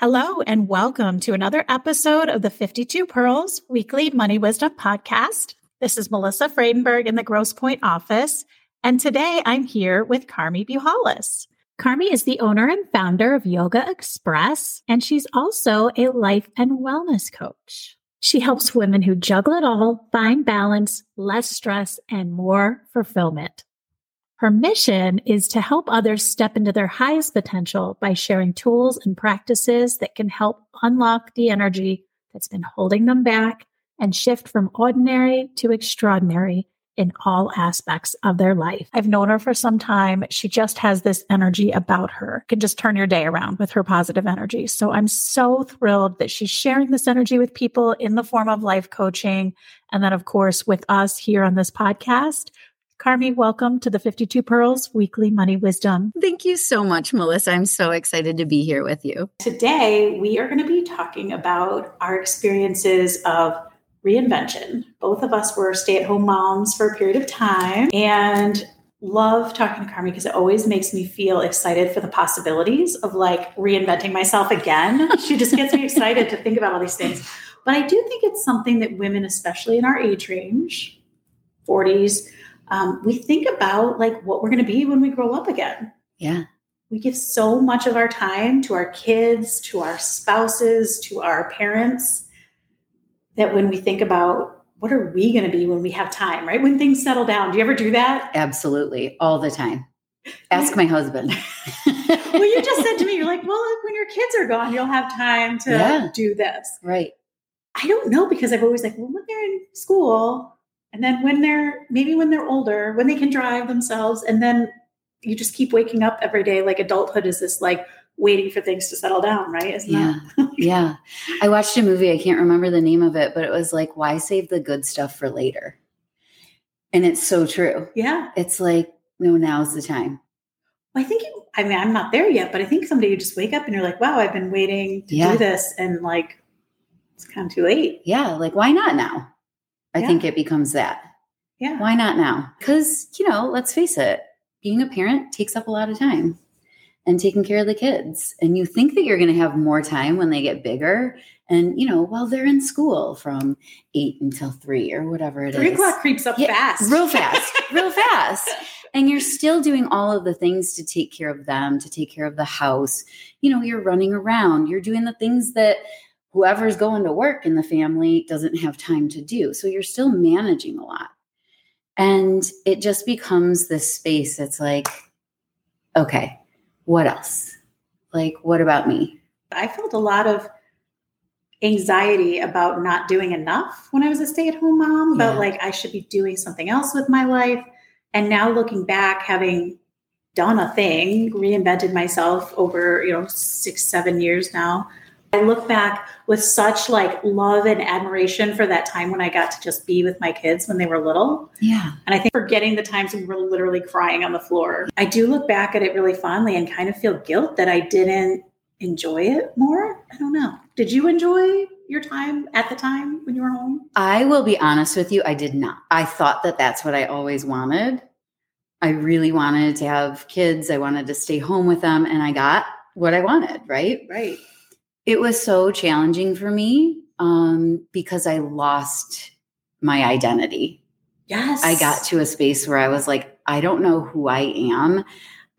Hello, and welcome to another episode of the 52 Pearls Weekly Money Wisdom Podcast. This is Melissa Friedenberg in the Grosse Pointe office, and today I'm here with Carmie Buhalis. Carmie is the owner and founder of Yoga Express, and she's also a life and wellness coach. She helps women who juggle it all find balance, less stress, and more fulfillment. Her mission is to help others step into their highest potential by sharing tools and practices that can help unlock the energy that's been holding them back and shift from ordinary to extraordinary in all aspects of their life. I've known her for some time. She just has this energy about her, can just turn your day around with her positive energy. So I'm so thrilled that she's sharing this energy with people in the form of life coaching. And then, of course, with us here on this podcast. Carmie, welcome to the 52 Pearls Weekly Money Wisdom. Thank you so much, Melissa. I'm so excited to be here with you. Today, we are going to be talking about our experiences of reinvention. Both of us were stay at home moms for a period of time and love talking to Carmie because it always makes me feel excited for the possibilities of like reinventing myself again. she just gets me excited to think about all these things. But I do think it's something that women, especially in our age range, 40s, um, we think about like what we're going to be when we grow up again. Yeah. We give so much of our time to our kids, to our spouses, to our parents that when we think about what are we going to be when we have time, right? When things settle down. Do you ever do that? Absolutely. All the time. Ask my husband. well, you just said to me, you're like, well, when your kids are gone, you'll have time to yeah. do this. Right. I don't know because I've always like, well, when they're in school, and then when they're maybe when they're older, when they can drive themselves, and then you just keep waking up every day. Like adulthood is this like waiting for things to settle down, right? Isn't yeah. yeah. I watched a movie, I can't remember the name of it, but it was like, why save the good stuff for later? And it's so true. Yeah. It's like, no, now's the time. I think, you, I mean, I'm not there yet, but I think someday you just wake up and you're like, wow, I've been waiting to yeah. do this. And like, it's kind of too late. Yeah. Like, why not now? I yeah. think it becomes that. Yeah. Why not now? Because, you know, let's face it, being a parent takes up a lot of time and taking care of the kids. And you think that you're going to have more time when they get bigger. And, you know, while they're in school from eight until three or whatever it three is. three o'clock creeps up yeah, fast. Real fast. real fast. And you're still doing all of the things to take care of them, to take care of the house. You know, you're running around, you're doing the things that whoever's going to work in the family doesn't have time to do. So you're still managing a lot. And it just becomes this space that's like, okay, what else? Like, what about me? I felt a lot of anxiety about not doing enough when I was a stay at home mom, about yeah. like I should be doing something else with my life. And now looking back, having done a thing, reinvented myself over, you know, six, seven years now, I look back with such like love and admiration for that time when I got to just be with my kids when they were little. Yeah. And I think forgetting the times when we were literally crying on the floor. I do look back at it really fondly and kind of feel guilt that I didn't enjoy it more. I don't know. Did you enjoy your time at the time when you were home? I will be honest with you, I did not. I thought that that's what I always wanted. I really wanted to have kids. I wanted to stay home with them and I got what I wanted, right? Right. It was so challenging for me um, because I lost my identity. Yes. I got to a space where I was like, I don't know who I am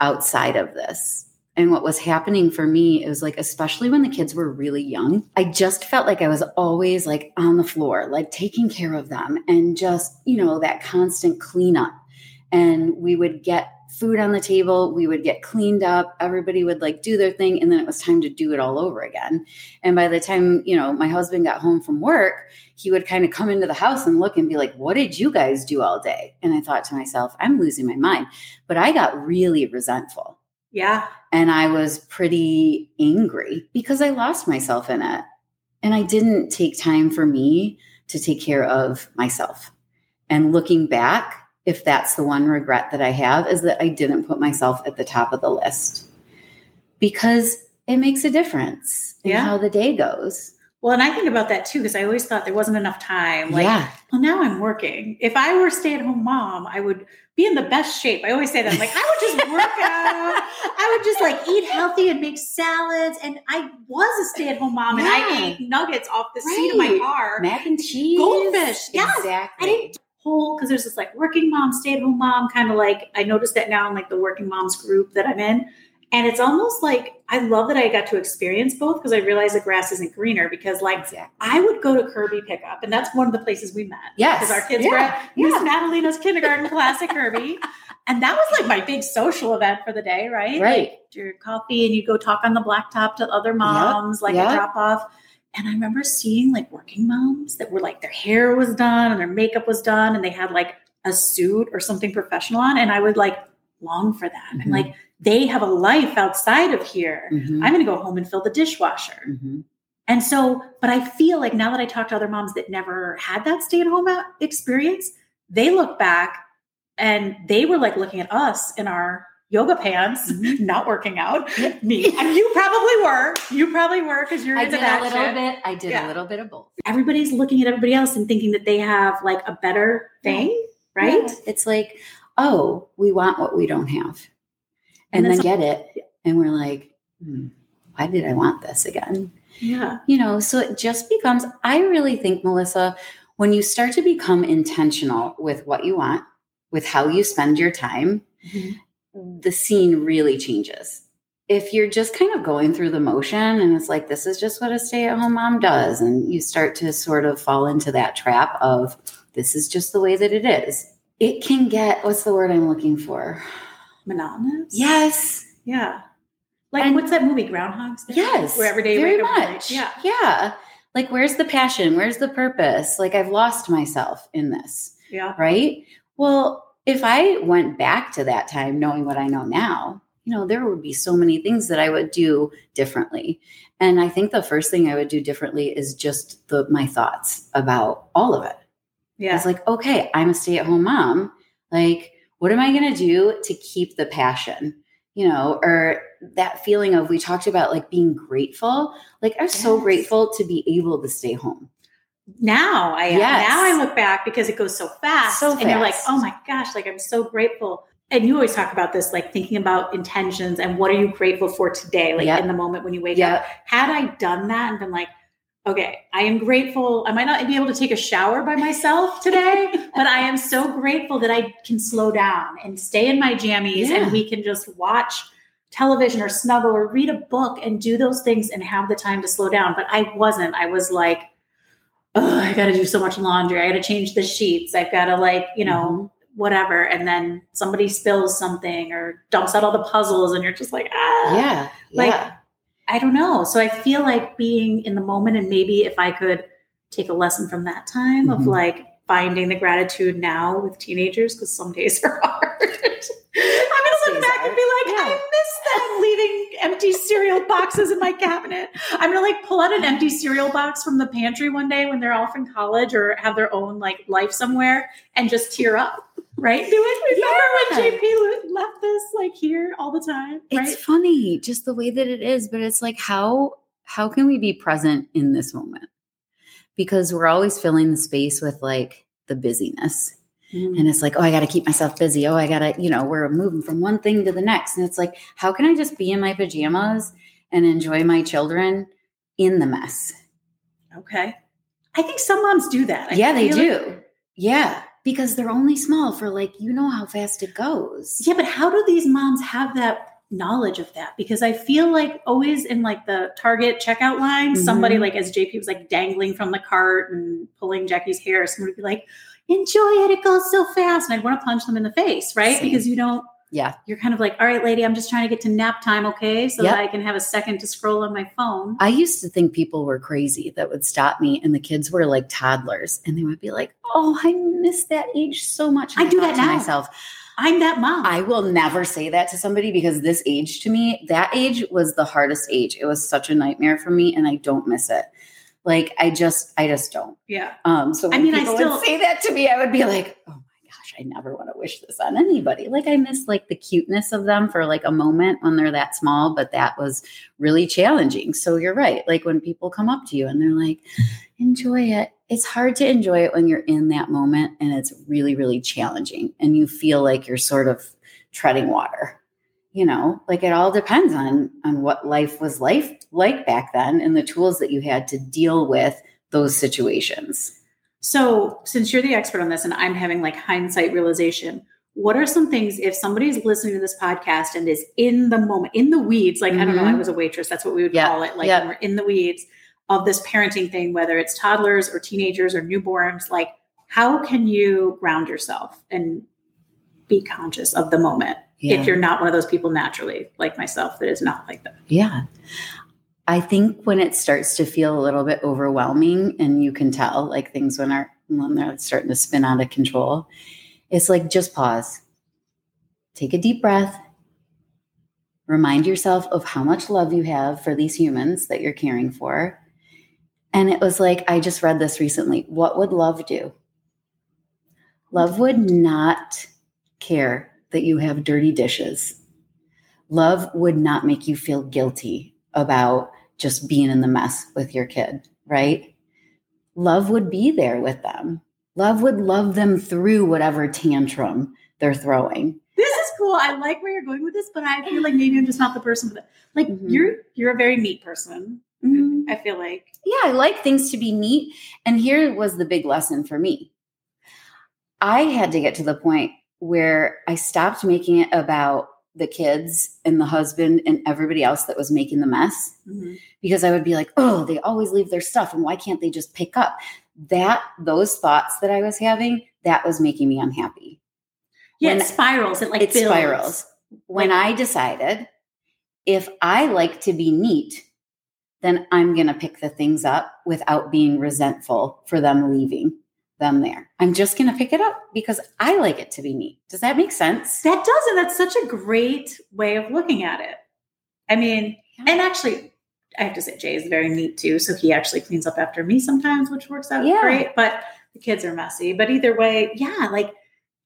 outside of this. And what was happening for me, it was like, especially when the kids were really young, I just felt like I was always like on the floor, like taking care of them and just, you know, that constant cleanup. And we would get food on the table we would get cleaned up everybody would like do their thing and then it was time to do it all over again and by the time you know my husband got home from work he would kind of come into the house and look and be like what did you guys do all day and i thought to myself i'm losing my mind but i got really resentful Yeah. And I was pretty angry because I lost myself in it. And I didn't take time for me to take care of myself. And looking back, if that's the one regret that I have, is that I didn't put myself at the top of the list because it makes a difference in Yeah. how the day goes. Well, and I think about that too because I always thought there wasn't enough time. Like, yeah. well, now I'm working. If I were a stay at home mom, I would be in the best shape. I always say that. I'm like, I would just work out. I would just like eat healthy and make salads. And I was a stay at home mom and I Yeah. ate nuggets off the seat of my car. Mac and cheese. Goldfish, yes. Exactly. I didn't whole because there's this like working mom, stay at home mom kind of like I noticed that now in like the working moms group that I'm in. And it's almost like I love that I got to experience both because I realized the grass isn't greener because like Exactly. I would go to Kirby pickup, and that's one of the places we met. Yes. because our kids Yeah. were at Miss Yeah. Madalina's kindergarten class at Kirby, and that was like my big social event for the day, right? Right. Like, your coffee, and you go talk on the blacktop to other moms, like Yep. a drop off. And I remember seeing like working moms that were like their hair was done and their makeup was done, and they had like a suit or something professional on, and I would like long for that. Mhm. And like they have a life outside of here. Mhm. I'm going to go home and fill the dishwasher. Mhm. And so, but I feel like now that I talk to other moms that never had that stay at home experience, they look back and they were like looking at us in our yoga pants, Mhm. not working out. Me, and you probably were. You probably were because you're I into did that a little shit. bit. I did Yeah. a little bit of both. Everybody's looking at everybody else and thinking that they have like a better thing, right? Yeah. It's like, oh, we want what we don't have. And And, then get it. And we're like, hmm, why did I want this again? Yeah. You know, so it just becomes, I really think, Melissa, when you start to become intentional with what you want, with how you spend your time, the scene really changes. If you're just kind of going through the motion and it's like, this is just what a stay at home mom does, and you start to sort of fall into that trap of, this is just the way that it is, it can get, what's the word I'm looking for? Monotonous. Yes. Yeah. Like And- what's that movie, Groundhog's Day? Yes. Where every day very much. Yeah. Yeah. Like, where's the passion? Where's the purpose? Like, I've lost myself in this. Yeah. right? Well, if I went back to that time knowing what I know now, you know, there would be so many things that I would do differently. And I think the first thing I would do differently is just the my thoughts about all of it. Yeah. It's like, okay, I'm a stay-at-home mom. Like, what am I going to do to keep the passion? You know, or that feeling of we talked about like being grateful. Like, I'm so grateful to be able to stay home. Now I am. Yes. Now I look back because it goes so fast. So And you're like, oh my gosh, like I'm so grateful. And you always talk about this, like thinking about intentions and what are you grateful for today, like Yep. in the moment when you wake Yeah. up. Had I done that and been like, okay, I am grateful. I might not be able to take a shower by myself today, but I am so grateful that I can slow down and stay in my jammies Yeah. and we can just watch television or snuggle or read a book and do those things and have the time to slow down. But I wasn't. I was like, oh, I got to do so much laundry. I got to change the sheets. I've got to like, you know, whatever. And then somebody spills something or dumps out all the puzzles, and you're just like, ah, Yeah. Like, yeah. I don't know. So I feel like being in the moment, and maybe if I could take a lesson from that time of Mhm. like finding the gratitude now with teenagers, because some days are hard. I'm gonna look Days back and are. be like, Yeah. I miss them leaving empty cereal boxes in my cabinet. I'm gonna like pull out an empty cereal box from the pantry one day when they're off in college or have their own like life somewhere and just tear up. Right? Be like, remember when JP left this like here all the time? Right? It's funny just the way that it is, but it's like how how can we be present in this moment? Because we're always filling the space with like the busyness. And it's like, oh, I got to keep myself busy. Oh, I got to, you know, we're moving from one thing to the next. And it's like, how can I just be in my pajamas and enjoy my children in the mess? Okay. I think some moms do that. I yeah, they do. like- yeah, because they're only small for like, you know how fast it goes. yeah, but how do these moms have that knowledge of that? Because I feel like always in like the Target checkout line, somebody Mhm. like as JP was like dangling from the cart and pulling Jackie's hair, somebody would be like, enjoy it, it goes so fast. And I'd want to punch them in the face, right? Same. Because you don't, Yeah. you're kind of like, all right, lady, I'm just trying to get to nap time, okay? So Yep. that I can have a second to scroll on my phone. I used to think people were crazy that would stop me and the kids were like toddlers and they would be like, Oh, I miss that age so much. And I do that to now. myself. I'm that mom. I will never say that to somebody because this age to me, that age was the hardest age. It was such a nightmare for me and I don't miss it. Like I just, I just don't. yeah. Um, so I mean, I still- say that to me, I would be like, oh my gosh, I never want to wish this on anybody. Like I miss like the cuteness of them for like a moment when they're that small, but that was really challenging. So you're right. Like when people come up to you and they're like, enjoy it. It's hard to enjoy it when you're in that moment and it's really, really challenging and you feel like you're sort of treading water. You know, like it all depends on on what life was life like back then and the tools that you had to deal with those situations. So, since you're the expert on this and I'm having like hindsight realization, what are some things if somebody's listening to this podcast and is in the moment, in the weeds, like I don't know, I Mhm. was a waitress, that's what we would Yeah, call it, like yeah. when we're in the weeds of this parenting thing, whether it's toddlers or teenagers or newborns, like how can you ground yourself and be conscious of the moment if you're not one of those people naturally, like myself, that is not like that? Yeah. I think when it starts to feel a little bit overwhelming and you can tell like things when are when they're starting to spin out of control, it's like just pause. Take a deep breath. Remind yourself of how much love you have for these humans that you're caring for. And it was like I just read this recently. What would love do? Love would not care that you have dirty dishes. Love would not make you feel guilty about just being in the mess with your kid, right? Love would be there with them. Love would love them through whatever tantrum they're throwing. This is cool. I like where you're going with this, but I feel like maybe I'm just not the person that. Like Mhm. you're you're a very neat person. I feel like. yeah, I like things to be neat. And here was the big lesson for me. I had to get to the point where I stopped making it about the kids and the husband and everybody else that was making the mess mm-hmm. because I would be like, oh, they always leave their stuff and why can't they just pick up? That, those thoughts that I was having, that was making me unhappy. Yeah, When- it spirals. It like it builds. spirals. When I decided if I like to be neat, then I'm going to pick the things up without being resentful for them leaving them there. I'm just going to pick it up because I like it to be neat. Does that make sense? That does, and that's such a great way of looking at it. I mean, and actually, I have to say, Jay is very neat too. So he actually cleans up after me sometimes, which works out Yeah. great. But the kids are messy. But either way, yeah, like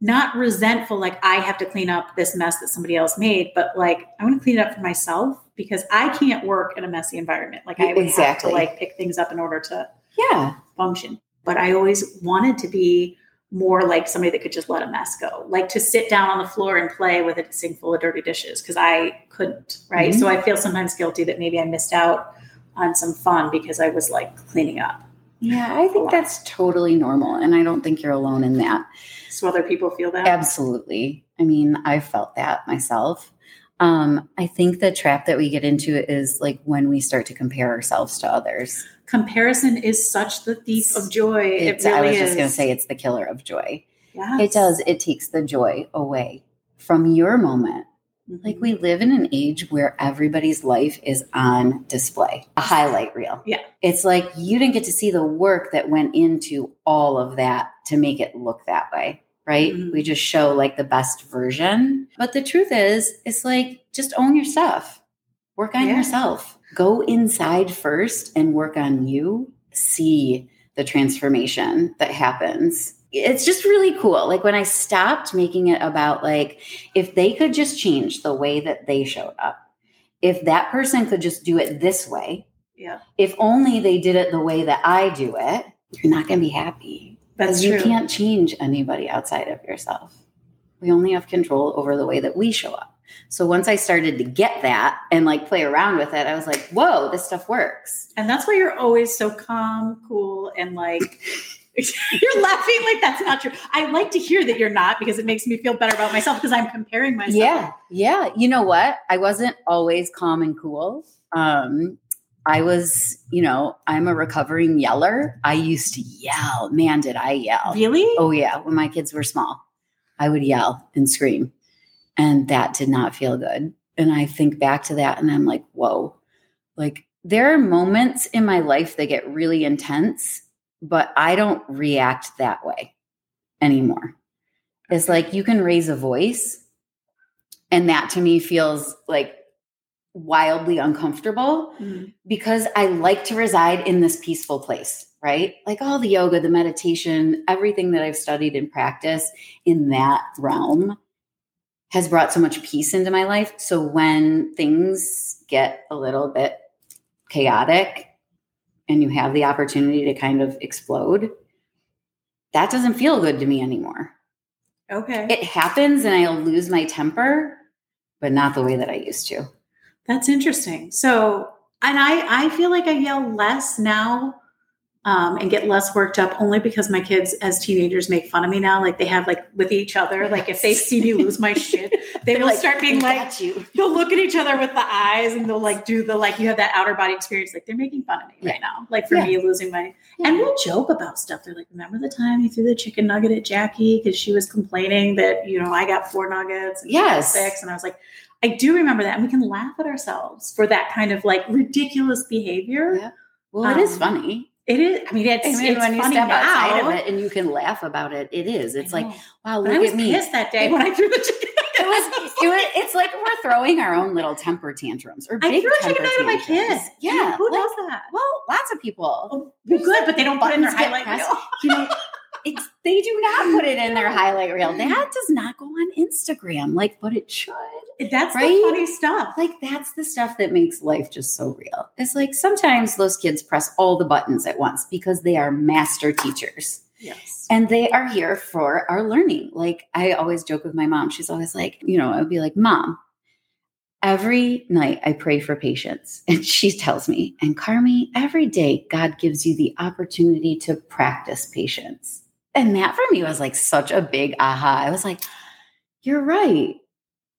not resentful, like I have to clean up this mess that somebody else made, but like I want to clean it up for myself because I can't work in a messy environment. Like I would Exactly. have to like pick things up in order to Yeah. function. But I always wanted to be more like somebody that could just let a mess go, like to sit down on the floor and play with a sink full of dirty dishes because I couldn't, right? Mhm. So I feel sometimes guilty that maybe I missed out on some fun because I was like cleaning up. Yeah, I think that's totally normal. And I don't think you're alone in that. So other people feel that. Absolutely. I mean, I've felt that myself. Um, I think the trap that we get into is like when we start to compare ourselves to others. Comparison is such the thief of joy. It's, it really I was is. just going to say it's the killer of joy. Yes. It does. It takes the joy away from your moment. Mhm. Like we live in an age where everybody's life is on display, a highlight reel. Yeah. It's like you didn't get to see the work that went into all of that to make it look that way, right? Mhm. We just show like the best version. But the truth is, it's like just own your stuff, work on Yeah. yourself, go inside first and work on you, see the transformation that happens. It's just really cool. Like when I stopped making it about like if they could just change the way that they showed up, if that person could just do it this way, Yeah. if only they did it the way that I do it, you're not going to be happy. That's Because you can't change anybody outside of yourself. We only have control over the way that we show up. So once I started to get that and like play around with it, I was like, whoa, this stuff works. And that's why you're always so calm, cool, and like you're laughing like that's not true. I like to hear that you're not because it makes me feel better about myself because I'm comparing myself. Yeah. Yeah. You know what? I wasn't always calm and cool. Um, I was, you know, I'm a recovering yeller. I used to yell. Man, did I yell. Really? Oh, yeah. When my kids were small, I would yell and scream. And that did not feel good. And I think back to that and I'm like, whoa. Like, there are moments in my life that get really intense, but I don't react that way anymore. It's like you can raise a voice. And that to me feels like wildly uncomfortable Mhm. because I like to reside in this peaceful place, right? Like all the yoga, the meditation, everything that I've studied and practiced in that realm has brought so much peace into my life. So when things get a little bit chaotic and you have the opportunity to kind of explode, that doesn't feel good to me anymore. Okay. It happens and I'll lose my temper, but not the way that I used to. That's interesting. So, and I I feel like I yell less now um, and get less worked up only because my kids as teenagers make fun of me now. Like they have like with each other. Like if they see me lose my shit, they will start being like, you. they'll look at each other with the eyes and they'll like do the like you have that outer body experience. Like they're making fun of me right now. Like for Yeah. me losing my and we'll joke about stuff. They're like, remember the time you threw the chicken nugget at Jackie because she was complaining that you know I got four nuggets, and Yes. six, and I was like, I do remember that, and we can laugh at ourselves for that kind of like ridiculous behavior. Yeah. Well, it is Um, funny. It is. I mean, it's, I mean, it's when you step now. outside of it and you can laugh about it, it is. It's like, wow, look I was at me. pissed that day when I threw the chicken. It was, it was, it's like we're throwing our own little temper tantrums or I big threw a chicken nugget at my kids. kid. Yeah, who like- does that? Well, lots of people. Oh, well, good, but they don't put in their highlight. You know, it's, they do not put it in their highlight reel. That does not go on Instagram, like, but it should. That's Right? the funny stuff. Like, that's the stuff that makes life just so real. It's like sometimes those kids press all the buttons at once because they are master teachers. Yes. and they are here for our learning. Like I always joke with my mom. She's always like, you know, I'd be like, Mom, every night I pray for patience. And she tells me, and Carmie, every day God gives you the opportunity to practice patience. And that for me was like such a big aha. I was like, you're right.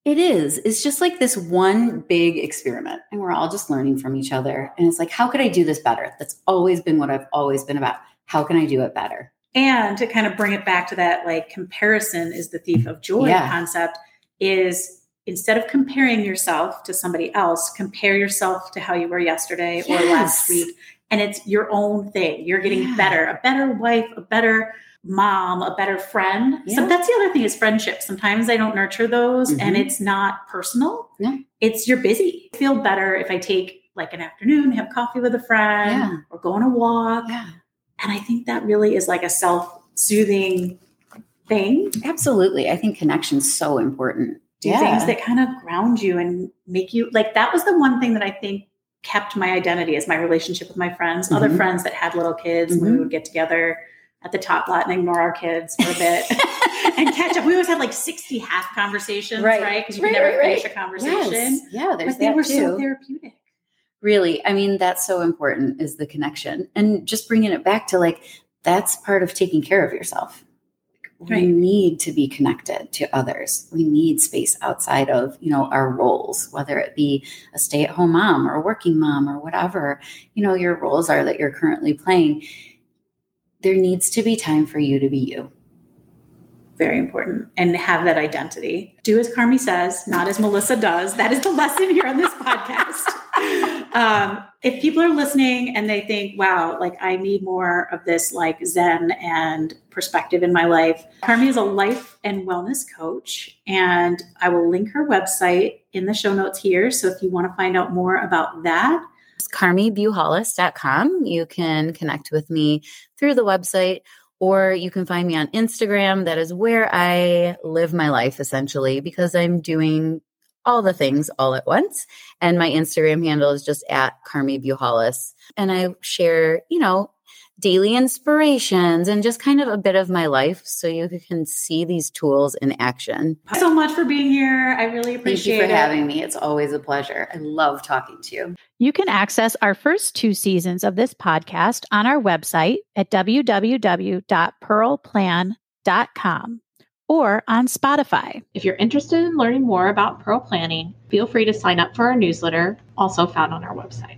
It is. It's just like this one big experiment, and we're all just learning from each other. And it's like, how could I do this better? That's always been what I've always been about. How can I do it better? And to kind of bring it back to that, like comparison is the thief of joy Yeah. concept, is instead of comparing yourself to somebody else, compare yourself to how you were yesterday or last week. And it's your own thing. You're getting Yeah. better, a better wife, a better mom, a better friend. So that's the other thing is friendship. Sometimes I don't nurture those and Mhm. it's not personal. No. It's you're busy. I feel better if I take like an afternoon, have coffee with a friend Yeah. or go on a walk. Yeah. And I think that really is like a self soothing thing. Absolutely. I think connection's so important. Do things that kind of ground you and make you like that was the one thing that I think kept my identity as my relationship with my friends, other Mhm. friends that had little kids. and We Mhm. would get together at the top lot and ignore our kids for a bit and catch up. We always had like 60 half conversations, Right. right? Because you Right, never right, finish right. a conversation. Yes. Yeah, there's But they were too. so therapeutic. really, I mean, that's so important is the connection. And just bringing it back to like, that's part of taking care of yourself. We need to be connected to others. We need space outside of, you know, our roles, whether it be a stay-at-home mom or a working mom or whatever, you know, your roles are that you're currently playing. There needs to be time for you to be you. very important and have that identity. Do as Carmie says, not as Melissa does. That is the lesson here on this podcast. Um, if people are listening and they think, wow, like I need more of this like Zen and perspective in my life, Carmie is a life and wellness coach. And I will link her website in the show notes here. So if you want to find out more about that, carmiebuhalis.com. You can connect with me through the website or you can find me on Instagram. That is where I live my life essentially because I'm doing all the things all at once. And my Instagram handle is just at Carmie Buhalis. And I share, you know, daily inspirations and just kind of a bit of my life so you can see these tools in action. Thanks so much for being here. I really Thank appreciate you for it. having me. It's always a pleasure. I love talking to you. You can access our first two seasons of this podcast on our website at www.pearlplan.com or on Spotify. If you're interested in learning more about Pearl Planning, feel free to sign up for our newsletter, also found on our website.